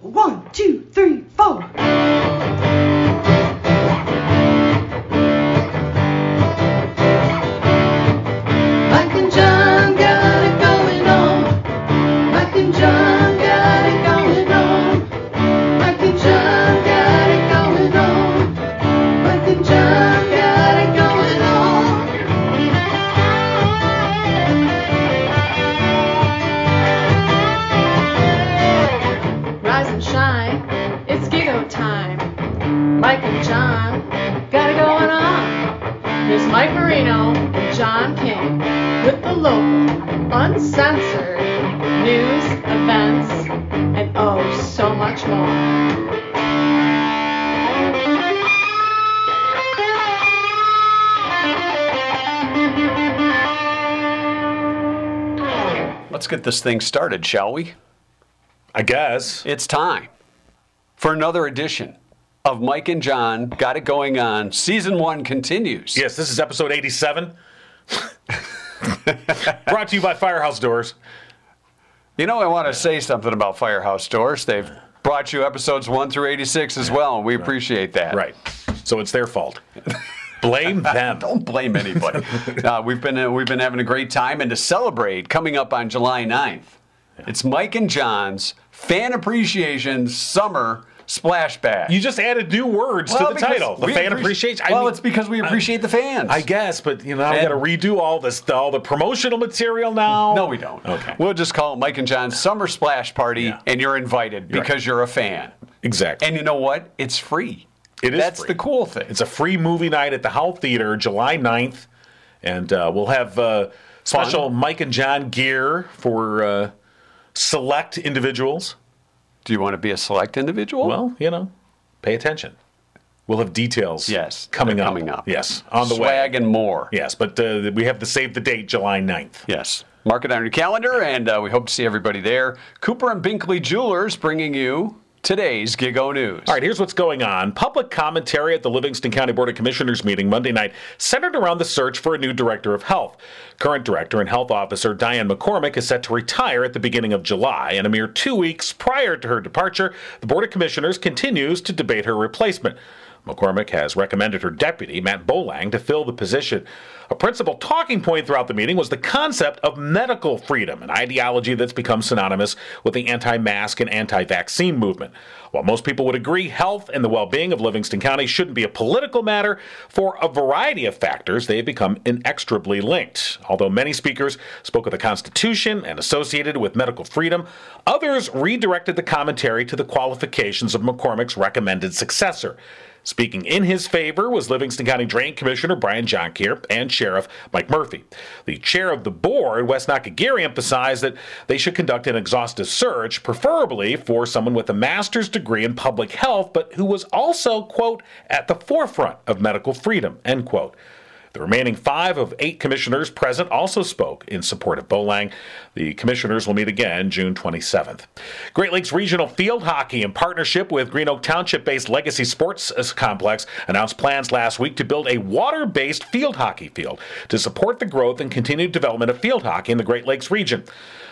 One, two, three, Let's get this thing started, shall we? I guess. It's time for another edition of Mike and Jon Got It Going On. Season one continues. Yes, this is episode 87. Brought to you by Firehouse Doors. You know, I want to say something about Firehouse Doors. They've brought you episodes 1 through 86 as well, and we appreciate that. Right. So it's their fault. Blame them. Don't blame anybody. uh, we've been uh, we've been having a great time, and to celebrate, coming up on July 9th, it's Mike and Jon's Fan Appreciation Summer Splashback. You just added new words to the title. The fan appreci- appreciation. I Well, mean, it's because we appreciate the fans. I guess, but you know, I And- got to redo all this, all the promotional material now. No, we don't. Okay. We'll just call it Mike and Jon's Summer Splash Party, Yeah. and you're invited because you're a fan. Exactly. And you know what? It's free. It is That's free. the cool thing. It's a free movie night at the Howell Theater, July 9th. And uh, we'll have uh, special Mike and Jon gear for uh, select individuals. Do you want to be a select individual? Well, you know, pay attention. We'll have details. yes. coming up. Coming up. Yes, on the Swag way. and more. Yes, but uh, we have to save the date, July 9th. Yes. Mark it on your calendar, and uh, we hope to see everybody there. Cooper and Binkley Jewelers bringing you today's Gigo News. All right, here's what's going on. Public commentary at the Livingston County Board of Commissioners meeting Monday night centered around the search for a new director of health. Current director and health officer Diane McCormick is set to retire at the beginning of July, and a mere two weeks prior to her departure, the Board of Commissioners continues to debate her replacement. McCormick has recommended her deputy, Matt Bolang, to fill the position. A principal talking point throughout the meeting was the concept of medical freedom, an ideology that's become synonymous with the anti mask and anti vaccine movement. While most people would agree health and the well being of Livingston County shouldn't be a political matter, for a variety of factors, they have become inextricably linked. Although many speakers spoke of the Constitution and associated with medical freedom, others redirected the commentary to the qualifications of McCormick's recommended successor. Speaking in his favor was Livingston County Drain Commissioner Brian Jonckheere and Sheriff Mike Murphy. The chair of the board, Wes Nakagiri, emphasized that they should conduct an exhaustive search, preferably for someone with a master's degree in public health, but who was also, quote, at the forefront of medical freedom, end quote. The remaining five of eight commissioners present also spoke in support of Bolang. The commissioners will meet again June 27th. Great Lakes Regional Field Hockey, in partnership with Green Oak Township based Legacy Sports Complex, announced plans last week to build a water based field hockey field to support the growth and continued development of field hockey in the Great Lakes region.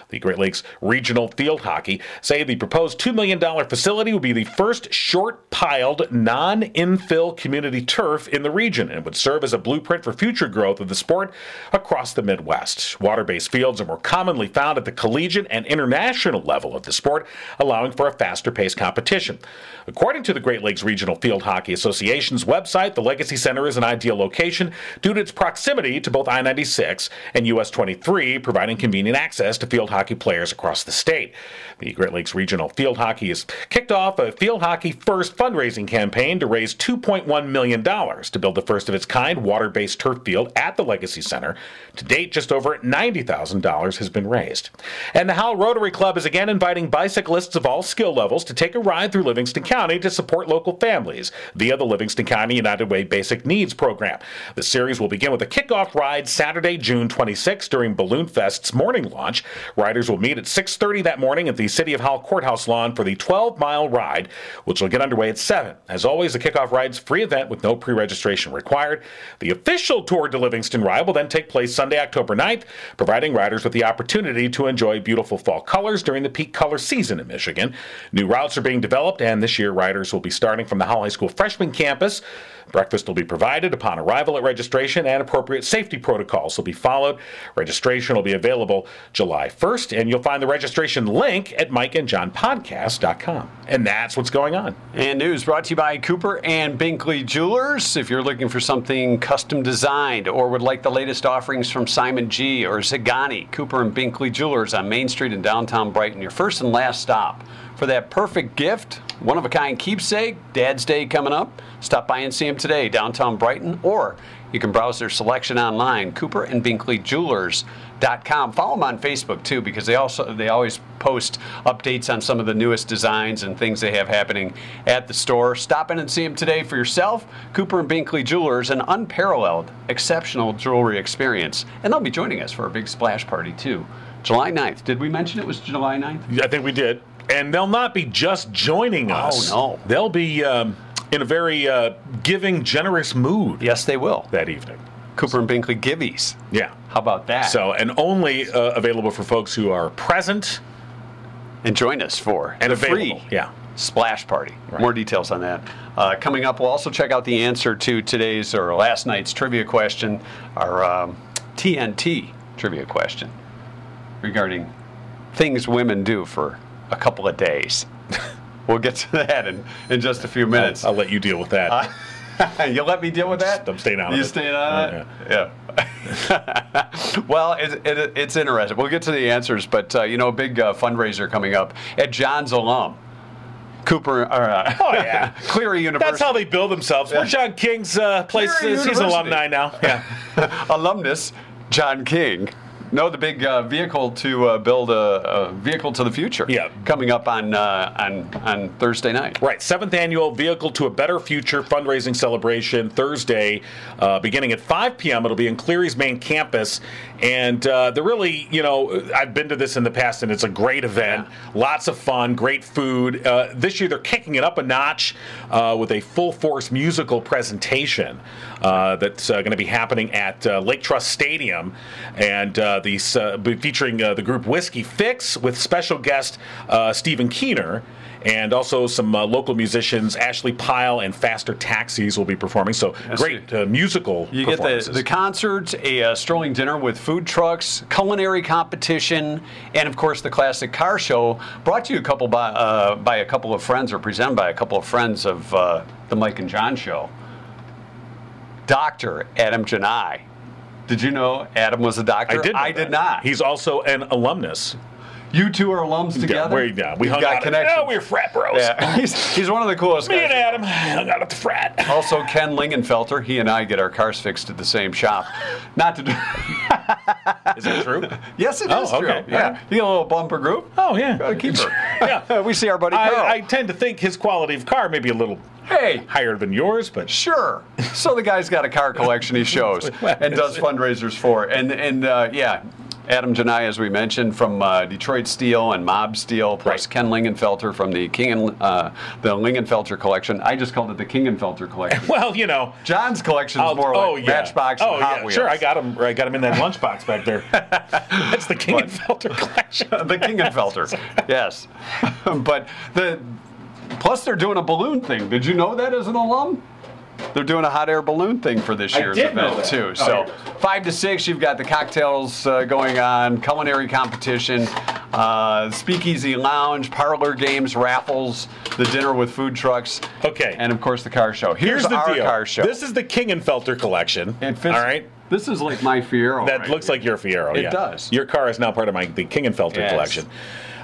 The Great Lakes Regional Field Hockey say the proposed $2 million facility will be the first short piled, non infill community turf in the region and would serve as a blueprint for future growth of the sport across the Midwest. Water based fields are more commonly found at the collegiate and international level of the sport, allowing for a faster paced competition. According to the Great Lakes Regional Field Hockey Association's website, the Legacy Center is an ideal location due to its proximity to both I 96 and US 23, providing convenient access to field hockey players across the state. The Great Lakes Regional Field Hockey has kicked off a Field Hockey First fundraising campaign to raise $2.1 million to build the first of its kind water based turf field at the Legacy Center. To date, just over $90,000 has been raised. And the Howell Rotary Club is again inviting bicyclists of all skill levels to take a ride through Livingston County to support local families via the Livingston County United Way Basic Needs Program. The series will begin with a kickoff ride Saturday, June 26 during Balloon Fest's morning launch. Riders will meet at 6:30 that morning at the City of Howell Courthouse lawn for the 12-mile ride, which will get underway at 7. As always, the kickoff ride's free event with no pre-registration required. The official Tour de Livingston ride will then take place Sunday, October 9th, providing riders with the opportunity to enjoy beautiful fall colors during the peak color season in Michigan. New routes are being developed, and this year riders will be starting from the Howell High School freshman campus. Breakfast will be provided upon arrival at registration, and appropriate safety protocols will be followed. Registration will be available July 1st, and you'll find the registration link at mikeandjohnpodcast.com. And that's what's going on. And news brought to you by Cooper and Binkley Jewelers. If you're looking for something custom designed or would like the latest offerings from Simon G or Zeghani, Cooper and Binkley Jewelers on Main Street in downtown Brighton, your first and last stop. For that perfect gift, one of a kind keepsake, Dad's Day coming up, stop by and see them today, downtown Brighton, or you can browse their selection online, Cooper and Binkley Jewelers.com. Follow them on Facebook too, because they also they always post updates on some of the newest designs and things they have happening at the store. Stop in and see them today for yourself. Cooper and Binkley Jewelers, an unparalleled, exceptional jewelry experience, and they'll be joining us for a big splash party too. July 9th. Did we mention it was July 9th? I think we did. And they'll not be just joining us. Oh, no. They'll be um, in a very uh, giving, generous mood Yes, they will. that evening. Cooper and Binkley Gibbies. Yeah. How about that? So, and only uh, available for folks who are present and join us for and available. free Yeah. splash party. More details on that. Uh, coming up, we'll also check out the answer to today's or last night's trivia question, our um, TNT trivia question regarding things women do for a couple of days. we'll get to that in, in just a few minutes. I'll let you deal with that. you let me deal with that? I'm staying of You it. staying on it? Yeah. well, it, it, it's interesting. We'll get to the answers, but uh, you know, a big uh, fundraiser coming up at Jon's alum, Cooper. Uh, Oh, yeah. Cleary University. That's how they build themselves. Where Jon King's uh, place is, he's an alumni now. Yeah. alumnus Jon King. No, the big uh, vehicle to uh, build a, a vehicle to the future. Yeah. Coming up on uh, on on Thursday night. Right, seventh annual Vehicle to a Better Future fundraising celebration Thursday, uh, beginning at 5 p.m. It'll be in Cleary's main campus, and uh, they're really, you know, I've been to this in the past, and it's a great event. Lots of fun, great food. Uh, this year they're kicking it up a notch uh, with a full force musical presentation uh, that's uh, going to be happening at uh, Lake Trust Stadium, and uh, these uh, featuring uh, the group Whiskey Fix with special guest uh, Stephen Keener. And also some uh, local musicians, Ashley Pyle and Faster Taxis will be performing. So great uh, musical You get the, the concerts, a uh, strolling dinner with food trucks, culinary competition, and of course the classic car show. Brought to you a couple by, uh, by a couple of friends, or presented by a couple of friends of uh, the Mike and Jon show. Doctor Adam Janai. Did you know Adam was a doctor? I did. I that. did not. He's also an alumnus. You two are alums Yeah, together. we, yeah, we You've hung got out. connections. Oh, we're frat bros. yeah, he's, he's one of the coolest. Me guys. and Adam hung out at the frat. Also, Ken Lingenfelter, he and I get our cars fixed at the same shop. Not to do. Is that true? yes, it is Oh, true. okay. Yeah, you get a little bumper group. Oh yeah. Got a keeper. Yeah. we see our buddy Carl. I, I tend to think his quality of car may be a little hey, higher than yours, but sure. So the guy's got a car collection he shows and does fundraisers for, and and uh, yeah. Adam Janai, as we mentioned, from uh, Detroit Steel and Mob Steel, plus Right. Ken Lingenfelter from the King and uh, the Lingenfelter collection. I just called it the Kingenfelter collection. well, you know. Jon's collection is more oh, like yeah. Matchbox oh, and Hot yeah. Wheels. Sure, I got him. I got him in that lunchbox back there. That's the King and Felter collection. the Kingenfelter. yes. but the plus they're doing a balloon thing. Did you know that as an alum? They're doing a hot air balloon thing for this year's event too. Oh, So five to six, you've got the cocktails uh, going on, culinary competition, uh, speakeasy lounge, parlor games, raffles, the dinner with food trucks. Okay. And of course the car show. Here's, Here's the our deal. car show. This is the King and Felter collection. it fits, All right. This is like my Fiero. That right looks here. like your Fiero. It yeah. does. Your car is now part of my the King and Felter Yes. collection.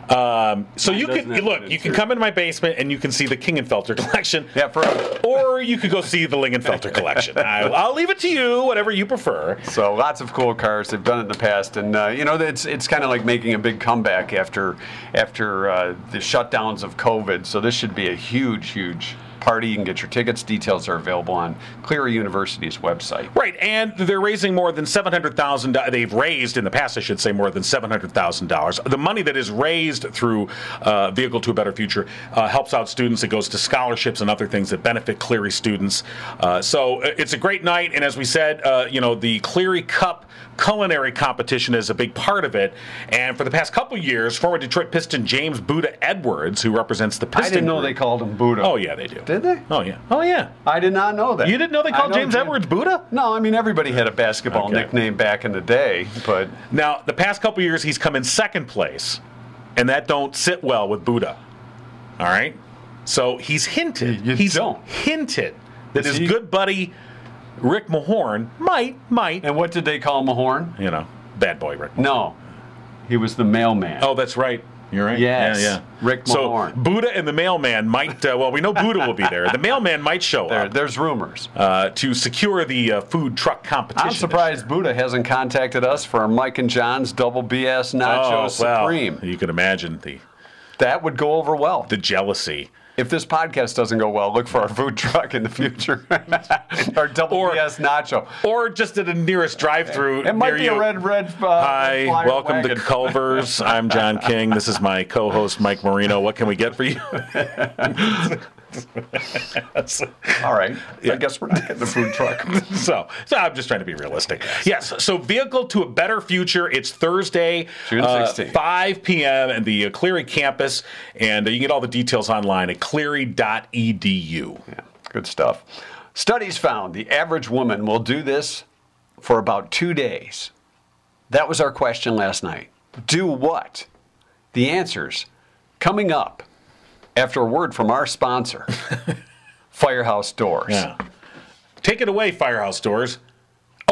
Um, so you doesn't can look. You can come into my basement and you can see the King and Felter collection. Yeah, for Or you could go see the Lingenfelter collection. I, I'll leave it to you, whatever you prefer. So lots of cool cars. They've done it in the past, and uh, you know it's it's kind of like making a big comeback after after uh, the shutdowns of COVID. So this should be a huge, huge party. You can get your tickets. Details are available on Cleary University's website. Right, and they're raising more than seven hundred thousand. They've raised in the past, I should say, more than seven hundred thousand dollars. The money that is raised through uh, Vehicle to a Better Future uh, helps out students. It goes to scholarships and other things that benefit Cleary students. Uh, so uh, it's a great night, and as we said, uh, you know, the Cleary Cup culinary competition is a big part of it. And for the past couple years, former Detroit Piston James Buddha Edwards, who represents the Piston, I didn't know group- they called him Buddha. Oh yeah, they do. Did they? Oh yeah. Oh yeah. I did not know that. You didn't know they called James Jam- Edwards Buddha? No, I mean everybody had a basketball Okay. nickname back in the day, but Now, the past couple years, he's come in second place, and that don't sit well with Buddha. All right, so he's hinted. You he's don't. hinted that his he- good buddy Rick Mahorn might, might, and what did they call Mahorn? you know, bad boy Rick. No, he was the mailman. Oh, that's right. You're right. Yes. Yeah, yeah. Rick Mahorn. So Buddha and the mailman might. Uh, well, we know Buddha will be there. The mailman might show there, up there's rumors. uh, to secure the uh, food truck competition. I'm surprised Buddha hasn't contacted us for Mike and Jon's double BS Nacho Oh, well, Supreme. you can imagine the That would go over well. the jealousy. If this podcast doesn't go well, look for our food truck in the future. our double Or- BS Nacho. Or just at the nearest drive-through. It might be you. a red, red. Uh, Hi, welcome wagon. to Culver's. I'm Jon King. This is my co-host Mike Marino. What can we get for you? All right. I guess we're not getting the food truck. so, so I'm just trying to be realistic. Yes. So, vehicle to a better future. It's Thursday, June uh, 16th. 5 p.m. at the uh, Cleary campus, and uh, you can get all the details online at cleary.edu. Yeah, good stuff. Studies found the average woman will do this for about two days. That was our question last night. Do what? The answers coming up after a word from our sponsor, Firehouse Doors. Yeah. Take it away, Firehouse Doors.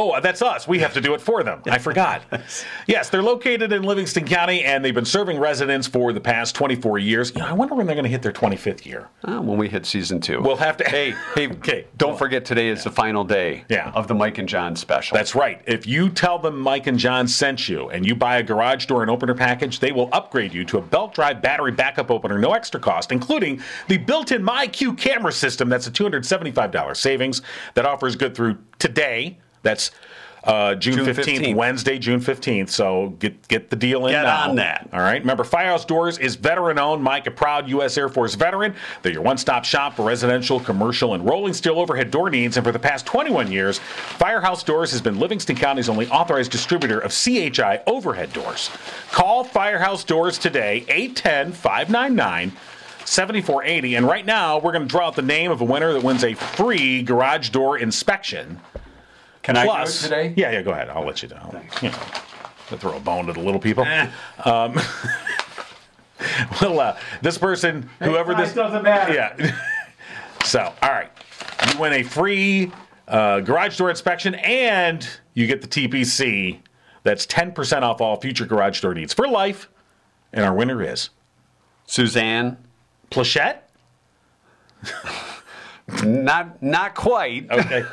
Oh, that's us. We have to do it for them. I forgot. yes, they're located in Livingston County, and they've been serving residents for the past 24 years. You know, I wonder when they're going to hit their 25th year. Uh, when we hit season two. We'll have to- Hey, hey, Okay. Don't forget today is the final day Yeah. of the Mike and Jon special. That's right. If you tell them Mike and Jon sent you and you buy a garage door and opener package, they will upgrade you to a belt drive battery backup opener, no extra cost, including the built in MyQ camera system. That's a $275 savings that offers good through today. That's uh, June, June 15th, 15th. Wednesday, June 15th. So get get the deal in Get now. on that. All right. Remember, Firehouse Doors is veteran owned. Mike, a proud U.S. Air Force veteran. They're your one stop shop for residential, commercial, and rolling steel overhead door needs. And for the past 21 years, Firehouse Doors has been Livingston County's only authorized distributor of CHI overhead doors. Call Firehouse Doors today, 810 599 7480. And right now, we're going to draw out the name of a winner that wins a free garage door inspection. Can I Plus, do it today? Yeah, yeah, go ahead. I'll let you know. You know, throw a bone to the little people. Um, well, uh, this person, whoever this doesn't matter. yeah. so, all right, you win a free uh, garage door inspection, and you get the TPC. That's ten percent off all future garage door needs for life. And our winner is Suzanne, Plachette. not not quite. Okay,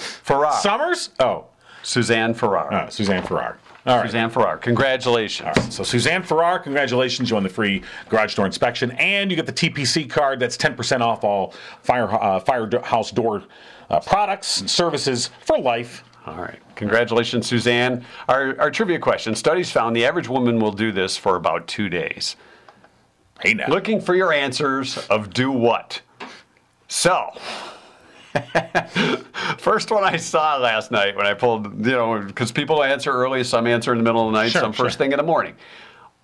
Farrar. Summers. Oh, Suzanne Farrar. uh, Suzanne Farrar. All right. Suzanne Farrar. Congratulations. All right, so Suzanne Farrar, congratulations! You won the free garage door inspection, and you get the TPC card. That's ten percent off all fire uh, firehouse door uh, products and services for life. All right. Congratulations, Suzanne. Our, our trivia question studies found the average woman will do this for about two days. Hey now, Looking for your answers of do what? So, first one I saw last night when I pulled, you know, because people answer early, some answer in the middle of the night, Sure, some first sure. thing in the morning.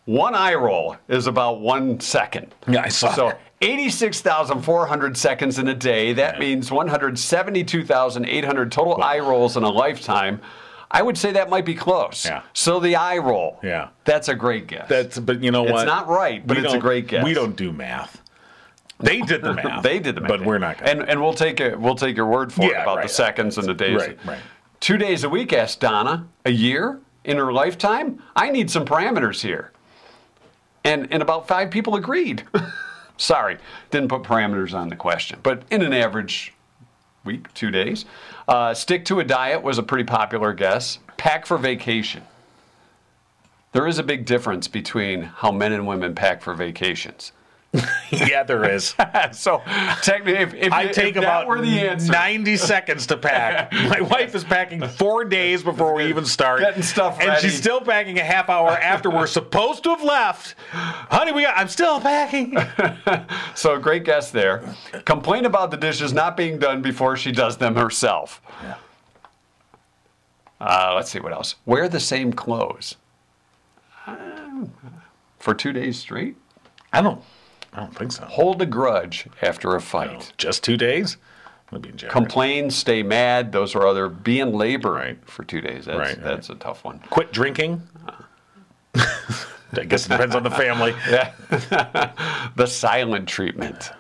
One eye roll is about one second. Yeah, I saw So that. 86,400 seconds in a day. That means 172,800 total eye rolls in a lifetime. I would say that might be close. Yeah. So the eye roll. Yeah. That's a great guess. that's but you know what? It's not right, but We it's a great guess. We don't do math. They did the math. they did the math. but we're not. Gonna. And and we'll take it. We'll take your word for it about right. the seconds and the days. Right, right. Two days a week, asked Donna. A year in her lifetime. I need some parameters here. And and about five people agreed. Sorry, didn't put parameters on the question. But in an average week, two days. Uh, stick to a diet was a pretty popular guess. Pack for vacation. There is a big difference between how men and women pack for vacations. yeah, there is. so technically, if, if, I if take that about were the answer, 90 seconds to pack. My wife is packing four days before we even start. Getting stuff And she's still packing a half hour after we're supposed to have left. Honey, we got, I'm still packing. So great guess there. Complain about the dishes not being done before she does them herself. Uh, let's see what else. Wear the same clothes uh, for two days straight. I don't, I don't think so. Hold a grudge after a fight. Just two days? Complain, stay mad. Those are other. Be in labor Right. for two days. That's, Right, right. that's a tough one. Quit drinking? I guess it depends on the family. The silent treatment.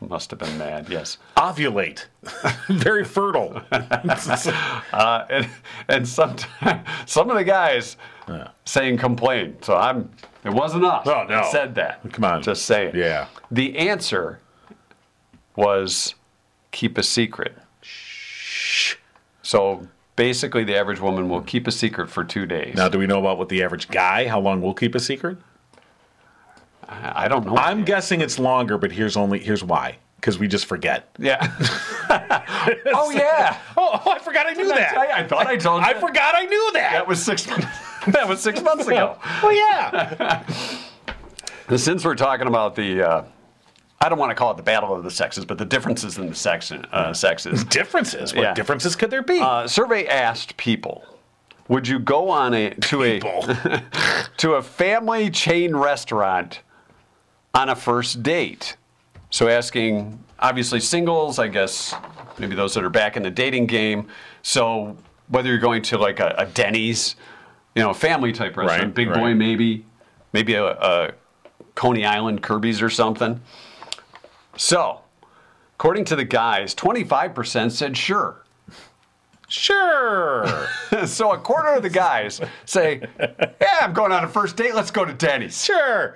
Must have been mad. Yes. Ovulate. Very fertile. Uh, and and sometimes some of the guys saying complain. So I'm. It wasn't us. Oh, no. that said that. Come on. Just saying. Yeah. The answer was keep a secret. Shh. So basically, the average woman will keep a secret for two days. Now, do we know about what the average guy, how long will keep a secret? I I don't know. I'm guessing it's longer, but here's only here's why. Because we just forget. yeah. oh yeah. Oh, oh, I forgot I knew Didn't that. you? I thought I told you. I forgot I knew that. That was six. that was six months ago. oh yeah. Since we're talking about the, uh, I don't want to call it the battle of the sexes, but the differences in the section, uh, sexes. differences. What Yeah. differences could there be? Uh, survey asked people, would you go on a to People. a to a family chain restaurant on a first date? So asking obviously singles, I guess maybe those that are back in the dating game. So whether you're going to like a, a Denny's, you know, family type restaurant, Right, Big right. Boy maybe, maybe a, a Coney Island Kerby's or something. So, according to the guys, 25% said sure. sure. so a quarter of the guys say, "Yeah, I'm going on a first date. Let's go to Denny's." sure.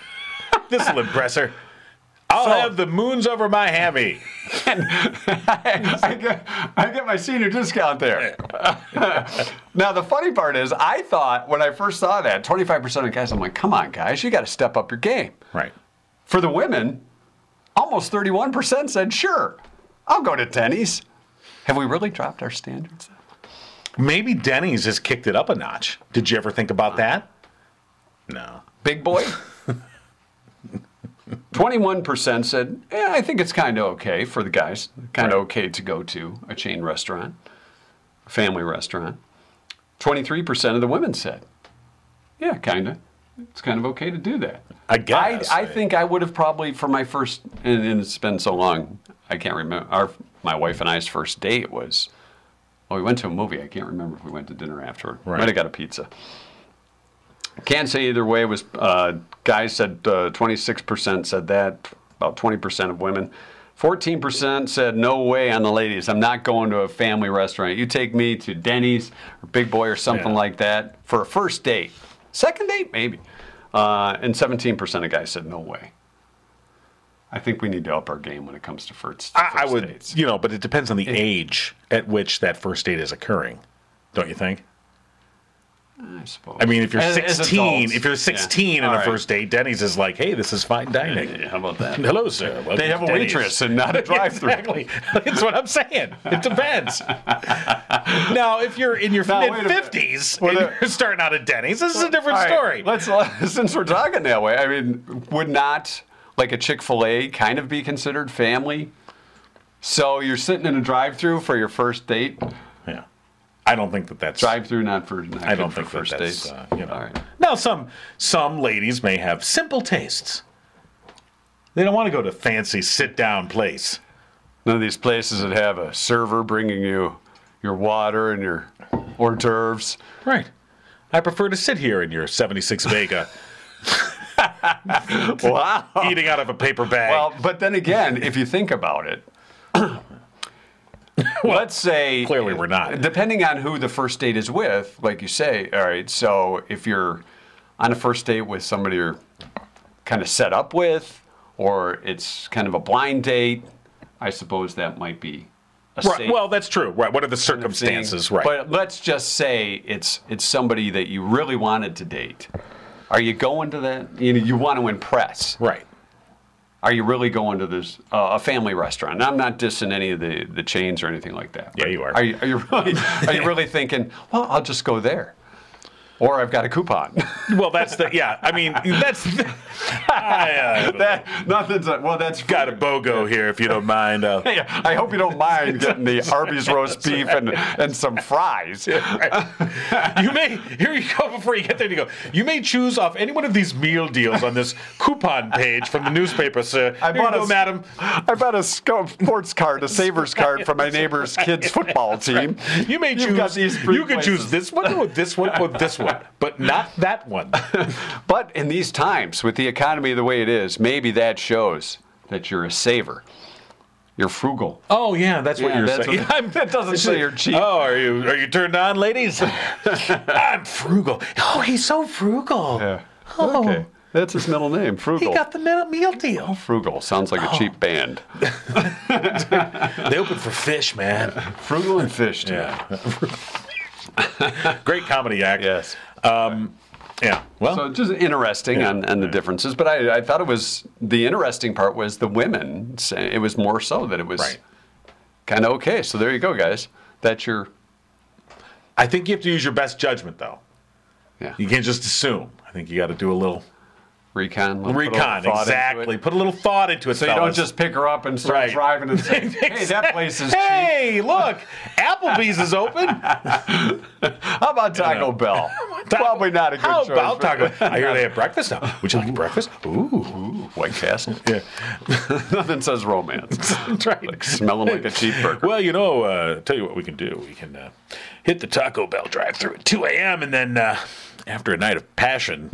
this will impress her. I'll So- have the moons over my hammy. I get, I get my senior discount there. now the funny part is, I thought when I first saw that, 25% of the guys, I'm like, "Come on, guys, you got to step up your game." Right. For the women, almost 31% said, "Sure, I'll go to Denny's." Have we really dropped our standards? Maybe Denny's has kicked it up a notch. Did you ever think about that? No. Big boy. 21% said, yeah, I think it's kind of okay for the guys. Kind of Right. okay to go to a chain restaurant, a family restaurant. 23% of the women said, yeah, kind of. It's kind of okay to do that. I guess. I, I think I would have probably, for my first, and, and it's been so long, I can't remember. Our, my wife and I's first date was, well, we went to a movie. I can't remember if we went to dinner after. Right. Might have got a pizza. Can't say either way. It was uh, guys said uh, 26% said that, about 20% of women. 14% said no way on the ladies. I'm not going to a family restaurant. You take me to Denny's or Big Boy or something Yeah. like that for a first date. Second date, maybe. Uh, and 17% of guys said no way. I think we need to up our game when it comes to first, I, I would, dates. you know, but it depends on the age at which that first date is occurring, don't you think? I suppose. I mean, if you're As- as 16, adults, if you're 16 All on a right. first date, Denny's is like, hey, this is fine dining. Yeah, How about that? Hello, sir. Welcome They have a Denny's." waitress and not a drive-through. Exactly. That's what I'm saying. It depends. now, if you're in your Now, mid wait a minute. 50s Well, and you're starting out at Denny's, this is a different All right, story. Let's uh, since we're talking that way. I mean, would not like a Chick Fil A kind of be considered family? So you're sitting in a drive-through for your first date. I don't think that that's. Drive-through, not for. Not I don't good for think that first that's, dates. uh, you know. All right. Now, some some ladies may have simple tastes. They don't want to go to fancy sit-down place. None of these places that have a server bringing you your water and your hors d'oeuvres. Right. I prefer to sit here in your 76 Vega, Wow. eating out of a paper bag. Well, but then again, if you think about it, let's say clearly we're not. Depending on who the first date is with, like you say, all right. So if you're on a first date with somebody you're kind of set up with, or it's kind of a blind date, I suppose that might be a right. Well, that's true. Right. What are the thing. circumstances? Right. But let's just say it's it's somebody that you really wanted to date. Are you going to that? You know, you want to impress. right. Are you really going to this uh, a family restaurant? And I'm not dissing any of the, the chains or anything like that. Yeah, you are. Are you, are you really are you really thinking? Well, I'll just go there, or I've got a coupon. Well, that's the yeah. I mean, that's I, uh, that nothing's a, well. That's got a BOGO here if you don't mind. Uh, Hey, I hope you don't mind getting the Arby's roast beef and, and some fries. you may here you go before you get there. You go. You may choose off any one of these meal deals on this coupon page from the newspaper, sir. I bought go, a madam. I bought a sports card, a Savers card for my neighbor's kids' football team. You may You've choose. You can choose this one or this one or this one, but not that one. But in these times, with the economy the way it is, maybe that shows that you're a saver. You're frugal. Oh yeah, that's what you're that's saying. what- I'm- that doesn't say you're cheap. Oh, are you are you turned on, ladies? I'm frugal. Oh, he's so frugal. Yeah. Oh. Okay. That's his middle name, Frugal. He got the meal meal deal. Oh, frugal sounds like a oh. cheap band. They open for fish, man. Frugal and fish. too. Yeah. Great comedy act. Yes. Um, yeah. Well, So just interesting on, on the differences, but I, I thought it was the interesting part was the women. It was more so that it was Right. kind of okay. So there you go, guys. That's your I think you have to use your best judgment, though. yeah You can't just assume. I think you got to do a little recon. Put recon. thought into Exactly. Put a little thought into it. So you don't just pick her up and start Right. driving and say, "Hey, that place is cheap." Hey, look, Applebee's is open. How about Taco know. Bell? Probably not a good How choice. about for- Taco? I hear they have breakfast now. Would you like breakfast? Ooh. Ooh, White Castle. Yeah. Nothing says romance. Right. like smelling like a cheap burger. Well, you know, uh, tell you what we can do. We can uh, hit the Taco Bell drive-through at 2 a.m. and then uh, after a night of passion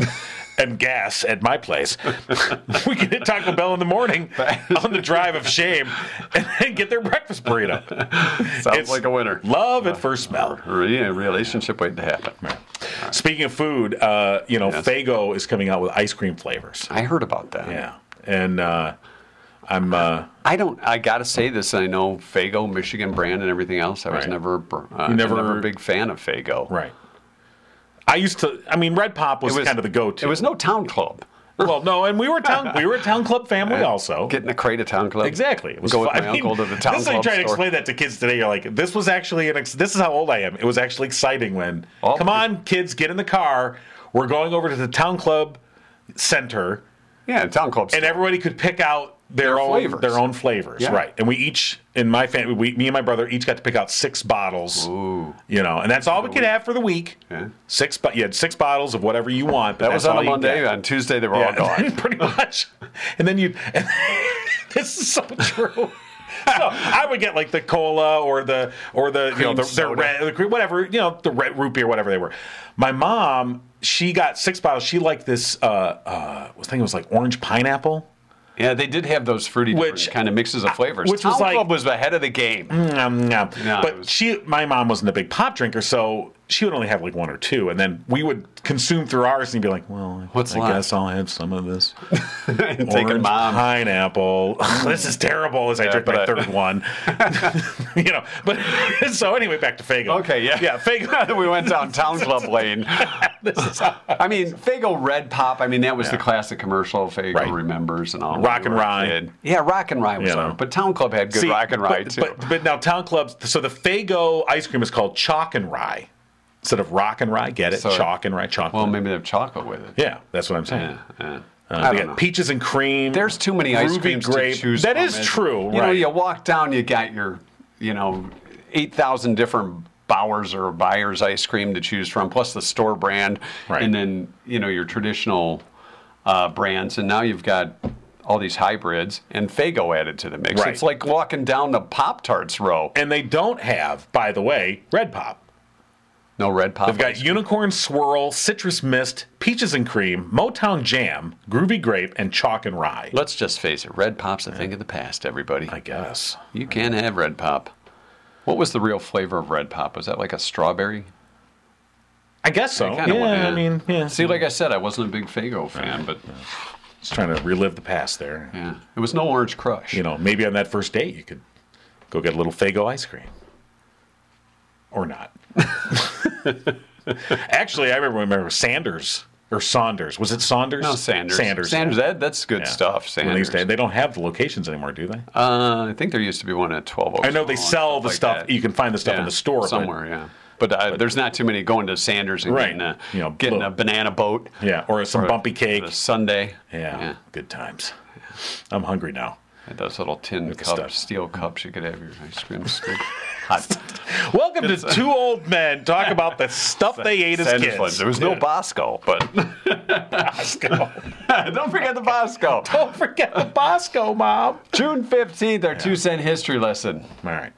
and gas at my place, we can hit Taco Bell in the morning on the drive of shame and then get their breakfast burrito. Sounds It's like a winner. Love at first smell. Yeah, relationship waiting to happen. Speaking of food, uh, you know, Yes. Faygo is coming out with ice cream flavors. I heard about that. Yeah, and uh, I'm uh, I don't. I gotta say this. I know Faygo, Michigan brand, and everything else. I was Right. never, uh, never- never a big fan of Faygo. right. I used to. I mean, Red Pop was, kind of the go-to. It was no Towne Club. well, no, and we were town. We were a Towne Club family uh, also. Getting a crate of Towne Club. Exactly. It was Go with fun. my I mean, uncle to the town This is how you club try to explain that to kids today. You're like, this was actually an. Ex- this is how old I am. It was actually exciting when. Oh. Come on, kids, get in the car. We're going over to the Towne Club center, Yeah, Towne Club. and everybody could pick out their, Their own flavors. their own flavors, Yeah. right? And we each in my family, we, me and my brother each got to pick out six bottles. Ooh. You know, and that's all we could have for the week. Yeah. Six, but you had six bottles of whatever you want. that was on a Monday. On Tuesday, they were all Yeah, gone. pretty much. And then you, and this is so true. so I would get like the cola or the or the you know Cream the, the red the cream- whatever you know the red root beer whatever they were. My mom she got six bottles. She liked this. Uh, uh, I think it was like orange pineapple. Yeah, they did have those fruity Which- kind of mixes of uh, flavors. which was town like- club was ahead of the game. Nom, nom. No, but was- she, my mom wasn't a big pop drinker, so she would only have like one or two, and then we would consume through ours and be like, "Well, What's I left? guess I'll have some of this." Taking orange mom. pineapple. this is terrible. As I Yeah, drink my but I- third one, you know. But so anyway, back to Faygo. Okay, yeah. yeah, Faygo. we went down Towne Club Lane. I mean, Faygo Red Pop. I mean, that was the classic commercial Faygo Right. remembers and all. Rock when and we were a Rye. kid. Yeah, Rock and Rye was You know. on. But Towne Club had good See, Rock and Rye but, too. But, but now Towne Clubs. So the Faygo ice cream is called Chalk and Rye instead of Rock and Rye. Get it? So- Chalk and Rye. Chocolate. well, maybe they have chocolate with it. yeah, that's what I'm saying. Yeah, yeah. Uh, I don't got know. peaches and cream. There's too many ice creams grape. to choose That from. is true, You know, right. you walk down, you got your, you know, eight thousand different Bowers or Buyers ice cream to choose from, plus the store brand, Right. and then you know your traditional uh, brands, and now you've got all these hybrids and Faygo added to the mix. Right. It's like walking down the Pop Tarts row. and they don't have, by the way, red pop. No red pop. They've got unicorn swirl, citrus mist, peaches and cream, Motown jam, groovy grape, and chalk and rye. Let's just face it, red pop's a thing of the past. Everybody, I guess. you can't have red pop. What was the real flavor of red pop? Was that like a strawberry? I guess so. kinda yeah, I mean, yeah. See, like I said, I wasn't a big Faygo fan, but just trying to relive the past there. yeah, it was no Orange Crush. You know, maybe on that first date you could go get a little Faygo ice cream. Or not. Actually, I remember, remember Sanders or Saunders. Was it Saunders? No, Sanders. Sanders. Sanders. That, that's good Yeah. stuff. They, Sanders. to- they don't have the locations anymore, do they? Uh, I think there used to be one at 12 Oaks I know they sell the like stuff. that. You can find the stuff Yeah, in the store but- somewhere. yeah, but, uh, there's not too many going to Sanders and Right. getting a You know, getting little- a banana boat. yeah, or some or bumpy cake. Sunday. Yeah, good times. I'm hungry now. And those little tin cups, steel cups, you could have your ice cream. Hot. Welcome to two old men talk about the stuff they ate as kids. There was no Yeah. Bosco, but Bosco. don't forget the Bosco. Don't forget the Bosco, Mom. June 15th, our two cent history lesson. All right.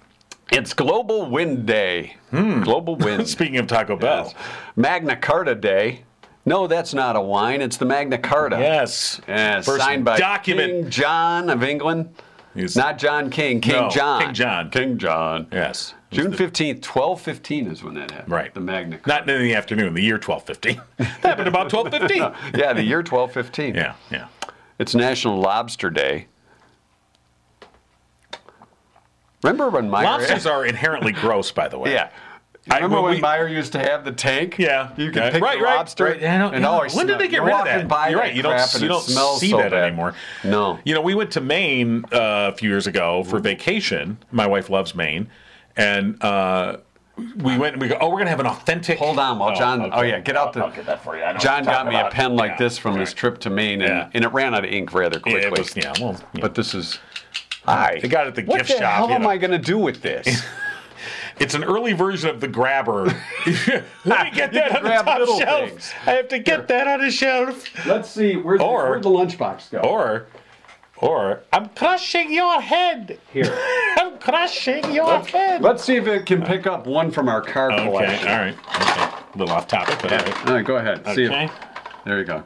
It's Global Wind Day. Hmm. Global Wind. Speaking of Taco Bell. Yes. Magna Carta Day. No, that's not a wine. It's the Magna Carta. Yes. Yes. First signed by document. King John of England. He's- Not Jon King, King No, John. King John. King John. Yes. June 15th, 1215 is when that happened. Right. The Magna Carta. Not in the afternoon, the year twelve fifteen. that happened about 1250. yeah, the year 1215. yeah, yeah. It's National Lobster Day. Remember when Meijer... Lobsters are inherently gross, by the way. Yeah. I- Remember when when we- Meijer used to have the tank? Yeah. You could Okay. pick Right, the right, lobster. right. Yeah, and yeah. always when did they get rid of that? By You're right. You don't, you don't see so that bad. anymore. No. You know, we went to Maine uh, a few years ago for vacation. My wife loves Maine, and uh, we went. and We go. Oh, we're gonna have an authentic. Hold on while Oh, Jon. okay. Oh yeah, get out the. I'll, get that for you. Jon got me a pen like Yeah, this from his trip to Maine, and, Yeah. and it ran out of ink rather Yeah, quickly. it was. Yeah. Well. yeah. But this is. Hi. They got it at the what gift the shop, hell you am. I going to do with this? It's an early version of the grabber. Let me get that on the top shelf. things. I have to get that on the shelf. Let's see. Where's, Or- where'd the lunchbox go? Or, or I'm crushing your head. Here. I'm crushing your head. Let's see if it can pick up one from our car Okay. All collection. right. Okay. A little off topic, but all right. All right, go ahead. See Okay. if, there you go.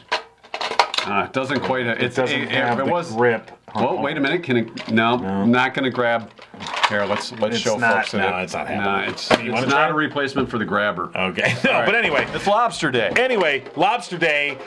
Uh, it doesn't quite. It, It doesn't it, have it the was. grip. Oh, wait a minute. Can it? No, not going to grab. Here, let's let's It's show not- folks that no, it- it's not No, happening. it's, You it's wanna not try? a replacement for the grabber. Okay. No, All right. but anyway. it's Lobster Day. Anyway, Lobster Day.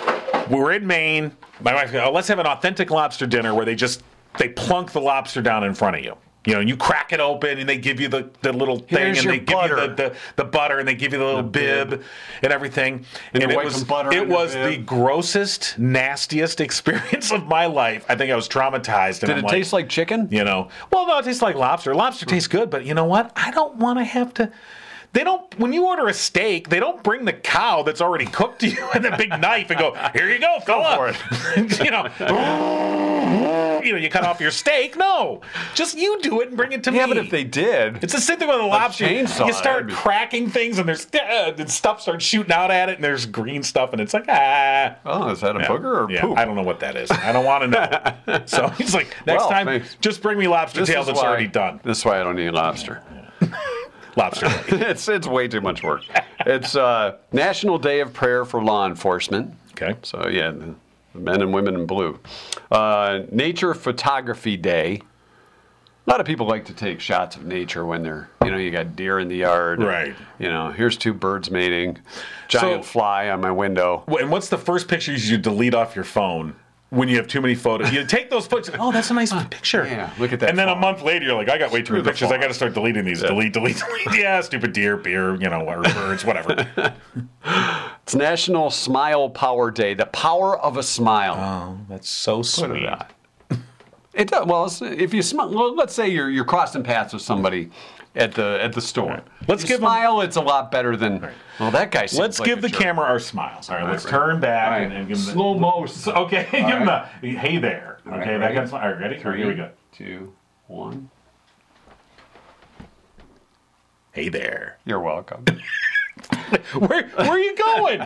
We're in Maine. My wife goes, oh, let's have an authentic lobster dinner where they just they plunk the lobster down in front of you. You know, you crack it open and they give you the, the little thing Here's and they give butter. you the, the, the butter and they give you the little bib, bib. and everything. And And, it was butter it the was bib. the grossest, nastiest experience of my life. I think I was traumatized. And Did it like, taste like chicken? you know, well, no, it tastes like lobster. Lobster tastes good, but you know what? I don't want to have to. They don't. When you order a steak, they don't bring the cow that's already cooked to you and a big knife and go, "Here you go, fella." you know, you know, you cut off your steak. No, just you do it and bring it to me. Yeah, but if they did, It's the same thing with a lobster. chainsaw, you start be- cracking things and there's uh, and stuff starts shooting out at it and there's green stuff and it's like ah. oh, is that a booger or yeah, poop? I don't know what that is. I don't want to know. so he's like, next Well, time, thanks. just bring me lobster This tail that's why- already done. This is why I don't eat lobster. Lobster. it's it's way too much work. It's uh, National Day of Prayer for Law Enforcement. okay. So yeah, the the men and women in blue. Uh, Nature Photography Day. A lot of people like to take shots of nature when they're, you know, you got deer in the yard. Right. You know, here's two birds mating, giant So- fly on my window. And what's the first pictures you delete off your phone when you have too many photos? You take those photos. Oh, that's a nice picture. yeah, look at that And then a month later, you're like, I got way too many pictures. I got to start deleting these. Delete, delete, delete. Yeah, stupid deer, beer, you know, or birds, whatever. It's National Smile Power Day. The power of a smile. oh, that's so sweet. Yeah. It does. Well, if you smile, well, let's say you're you're crossing paths with somebody at the at the store. Let's You give smile. It's a lot better than. Well, that guy. Seems Let's like give a the jerk. camera our smiles. All right, let's right. turn back right. and, and give them the, Slow mo. Okay, give him the hey there. Okay, right, that smile. All right, ready? Right, here we go. Two, one. Hey there. You're welcome. Where where are you going?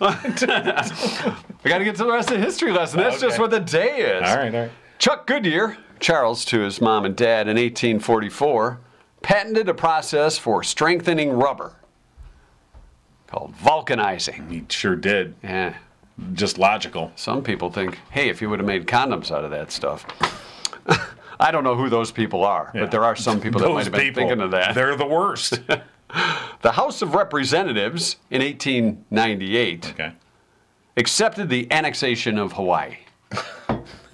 I got to get to the rest of the history lesson. That's just what the day is. all right, all right. Chuck Goodyear, Charles to his mom and dad in 1844, patented a process for strengthening rubber called vulcanizing. He sure did. Yeah. Just logical. Some people think, hey, if you would have made condoms out of that stuff. I don't know who those people are, Yeah. but there are some people that might have been thinking of that. They're the worst. The House of Representatives in 1898 okay. accepted the annexation of Hawaii.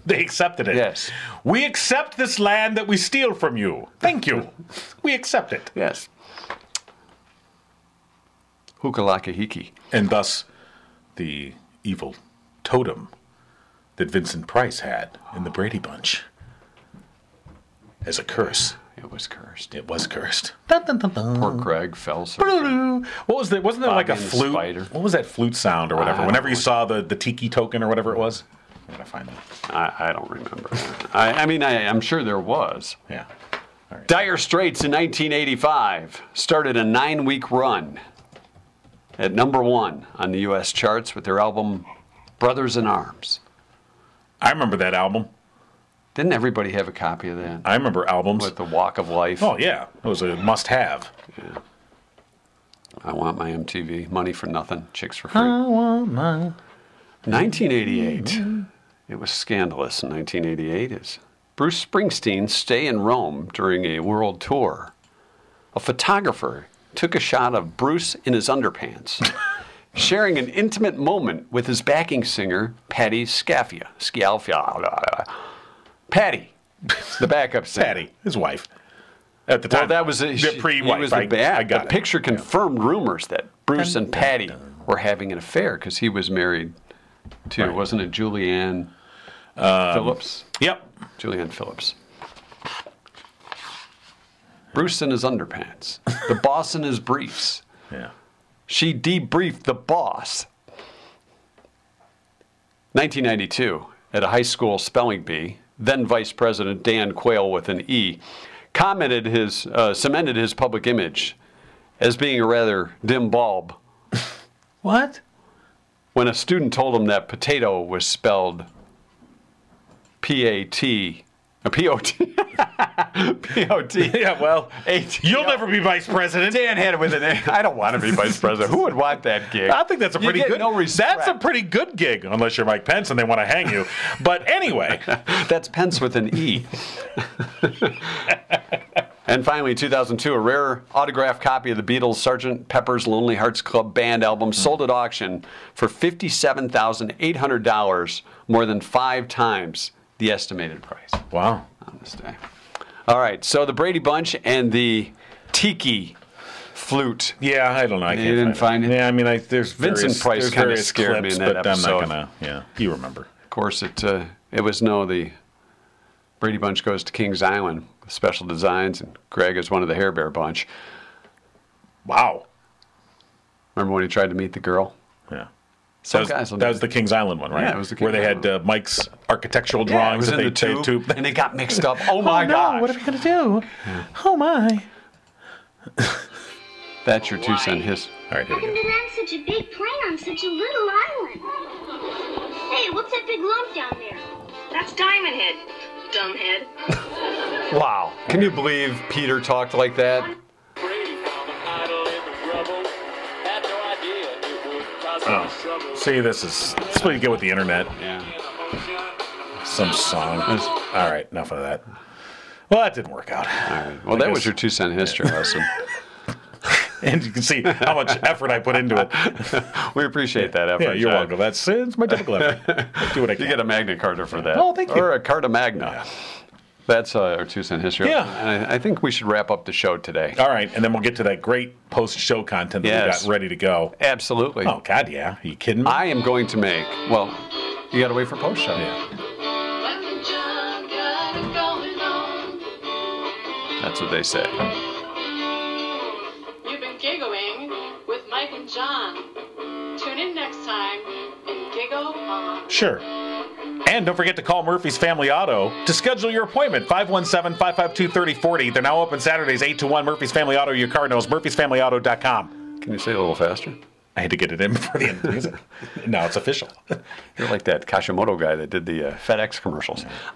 They accepted it. Yes. We accept this land that we steal from you. Thank you. we accept it. Yes. Hukalakahiki. And thus, the evil totem that Vincent Price had in the Brady Bunch as a curse. It was cursed. It was cursed. Dun, dun, dun. Poor Craig fell. What was that? Wasn't there like a Bobby and the flute? spider. What was that flute sound or whatever? Whenever don't you saw the, the tiki token or whatever it was. I gotta find. I, I don't remember. I, I mean, I, I'm sure there was. Yeah. Dire Straits in 1985 started a nine week run at number one on the U.S. charts with their album Brothers in Arms. I remember that album. Didn't everybody have a copy of that? I remember albums. With the Walk of Life. oh yeah, it was a must-have. I want my MTV. Money for nothing. Chicks for free. I want my 1988. It was scandalous in 1988 as Bruce Springsteen stay in Rome during a world tour. A photographer took a shot of Bruce in his underpants, sharing an intimate moment with his backing singer, Patty Scaffia. Scialfia. Patty, the backup singer. Patty, his wife. At the time, Well, that was a, the pre-wife. He was I, the bad. I got the it. picture confirmed rumors that Bruce and Patty were having an affair because he was married to, Right. Um, wasn't it Julianne Phillips? Yep. Julianne Phillips. Bruce in his underpants. The boss in his briefs. Yeah. She debriefed the boss. 1992, at a high school spelling bee, then Vice President Dan Quayle with an E commented his, uh, cemented his public image as being a rather dim bulb What? When a student told him that potato was spelled P A T, a P O T, P O T. Yeah. Well, you'll never be vice president. Dan had it with an A. I don't want to be vice president. Who would want that gig? I think that's a pretty good. No respect. that's a pretty good gig, unless you're Mike Pence and they want to hang you. But anyway, That's Pence with an E. and finally, 2002, a rare autographed copy of the Beatles' Sgt. Pepper's Lonely Hearts Club Band album sold at auction for $57,800, more than five times the estimated price wow. on this day. All right, so the Brady Bunch and the Tiki flute. Yeah, I don't know. I can't didn't find, find it? Yeah, I mean, I, there's Vincent various, Price kinda various scared me in that but episode. I'm not gonna. Yeah, you remember. Of course, it uh, it was no the Brady Bunch goes to Kings Island special designs, and Greg is one of the Hair Bear Bunch. Wow. Remember when he tried to meet the girl? Yeah. Some that was, guys will that was the Kings Island one, right? Yeah, it was the where Kings they had uh, Mike's architectural Yeah, it drawings was that in they, the tube, they tube. and they got mixed up. Oh my god. oh, no, gosh! What are we gonna do? Oh my! That's your two cent his. All right, here How we can go. they land such a big plane on such a little island? Hey, what's that big lump down there? That's Diamond Head, dumbhead. Wow! Can you believe Peter talked like that? Oh. See, this is this is what you get with the internet. Yeah. Some song. All right, enough of that. Well, that didn't work out. All right. Well, that was your two cent history lesson. And you can see how much effort I put into it. We appreciate that effort. Yeah, you're Jon. welcome. That's it's my typical effort. I do what I You can. get a Magna Carta for that. Oh, thank you. Or a Carta Magna. That's uh, our two cent history. Yeah. And I, I think we should wrap up the show today. All right, and then we'll get to that great post-show content that Yes. we got ready to go. Absolutely. Oh God, yeah. Are you kidding me? I am going to make. Well, you got to wait for post show. yeah. Mike and Jon got it going on. That's what they say. Time and giggle on. Sure. And don't forget to call Murphy's Family Auto to schedule your appointment. 517-552-3040. They're now open Saturdays 8 to 1. Murphy's Family Auto, your car knows. Murphy'sFamilyAuto.com. Can you say it a little faster? I had to get it in before the end of the music. now it's official. You're like that Kashimoto guy that did the uh, FedEx commercials.